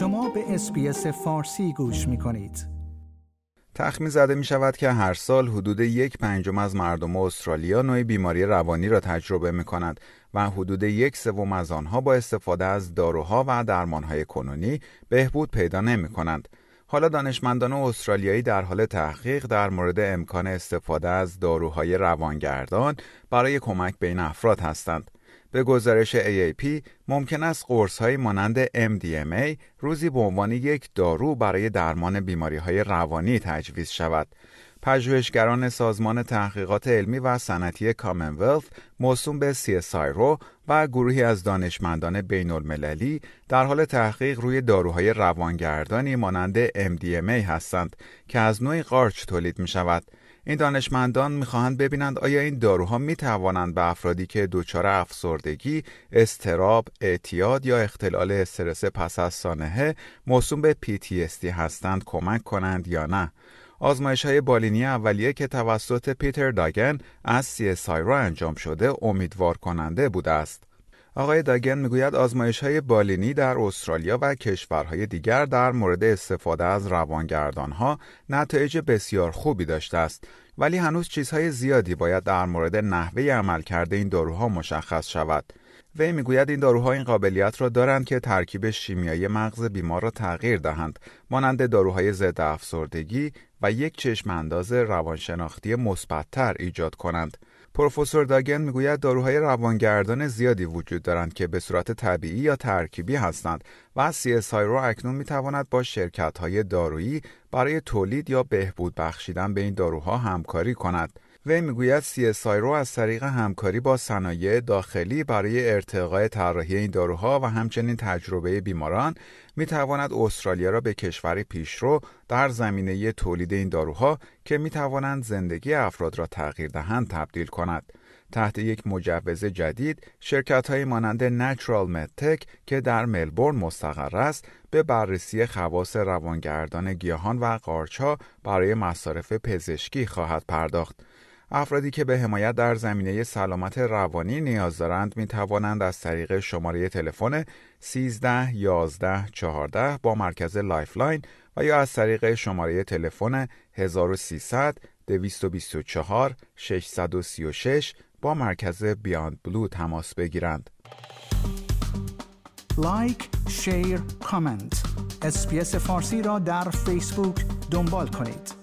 شما به اسپیس فارسی گوش می کنید. تخمین زده می شود که هر سال حدود یک پنجم از مردم استرالیا نوع بیماری روانی را تجربه می کند و حدود یک سوم از آنها با استفاده از داروها و درمانهای کنونی بهبود پیدا نمی کنند. حالا دانشمندان استرالیایی در حال تحقیق در مورد امکان استفاده از داروهای روانگردان برای کمک به این افراد هستند. به گزارش AAP ممکن است قرص مانند MDMA روزی به عنوان یک دارو برای درمان بیماری های روانی تجویز شود. پژوهشگران سازمان تحقیقات علمی و صنعتی کامنولث موسوم به CSIRO و گروهی از دانشمندان بین المللی در حال تحقیق روی داروهای روانگردانی مانند MDMA هستند که از نوعی قارچ تولید می شود. این دانشمندان می‌خواهند ببینند آیا این داروها می توانند به افرادی که دچار افسردگی، استراب، اعتیاد یا اختلال استرس پس از سانحه موسوم به PTSD هستند کمک کنند یا نه. آزمایش های بالینی اولیه که توسط پیتر داگن از CSI را انجام شده امیدوار کننده بوده است. آقای داگن می‌گوید آزمایش های بالینی در استرالیا و کشورهای دیگر در مورد استفاده از روانگردان ها نتایج بسیار خوبی داشته است ولی هنوز چیزهای زیادی باید در مورد نحوه عملکرد این داروها مشخص شود. وی می‌گوید این داروها این قابلیت را دارند که ترکیب شیمیایی مغز بیمار را تغییر دهند مانند داروهای ضد افسردگی و یک چشم انداز روانشناختی مثبتتر ایجاد کنند پروفسور داگن می‌گوید داروهای روانگردان زیادی وجود دارند که به صورت طبیعی یا ترکیبی هستند و CSI رو اکنون می‌تواند با شرکت های دارویی برای تولید یا بهبود بخشیدن به این داروها همکاری کند. وی می‌گوید CSI رو از طریق همکاری با صنایع داخلی برای ارتقای طراحی این داروها و همچنین تجربه بیماران می تواند استرالیا را به کشوری پیشرو در زمینه تولید این داروها که می توانند زندگی افراد را تغییر دهند تبدیل کند. تحت یک مجوز جدید شرکت های مانند نچرال مدتک که در ملبورن مستقر است به بررسی خواص روانگردان گیاهان و قارچها برای مصارف پزشکی خواهد پرداخت. افرادی که به حمایت در زمینه سلامت روانی نیاز دارند می توانند از طریق شماره تلفن 13 11 14 با مرکز Lifeline و یا از طریق شماره تلفن 1300 224 636 با مرکز Beyond Blue تماس بگیرند. like، share، comment. اسپیس فارسی را در فیسبوک دنبال کنید.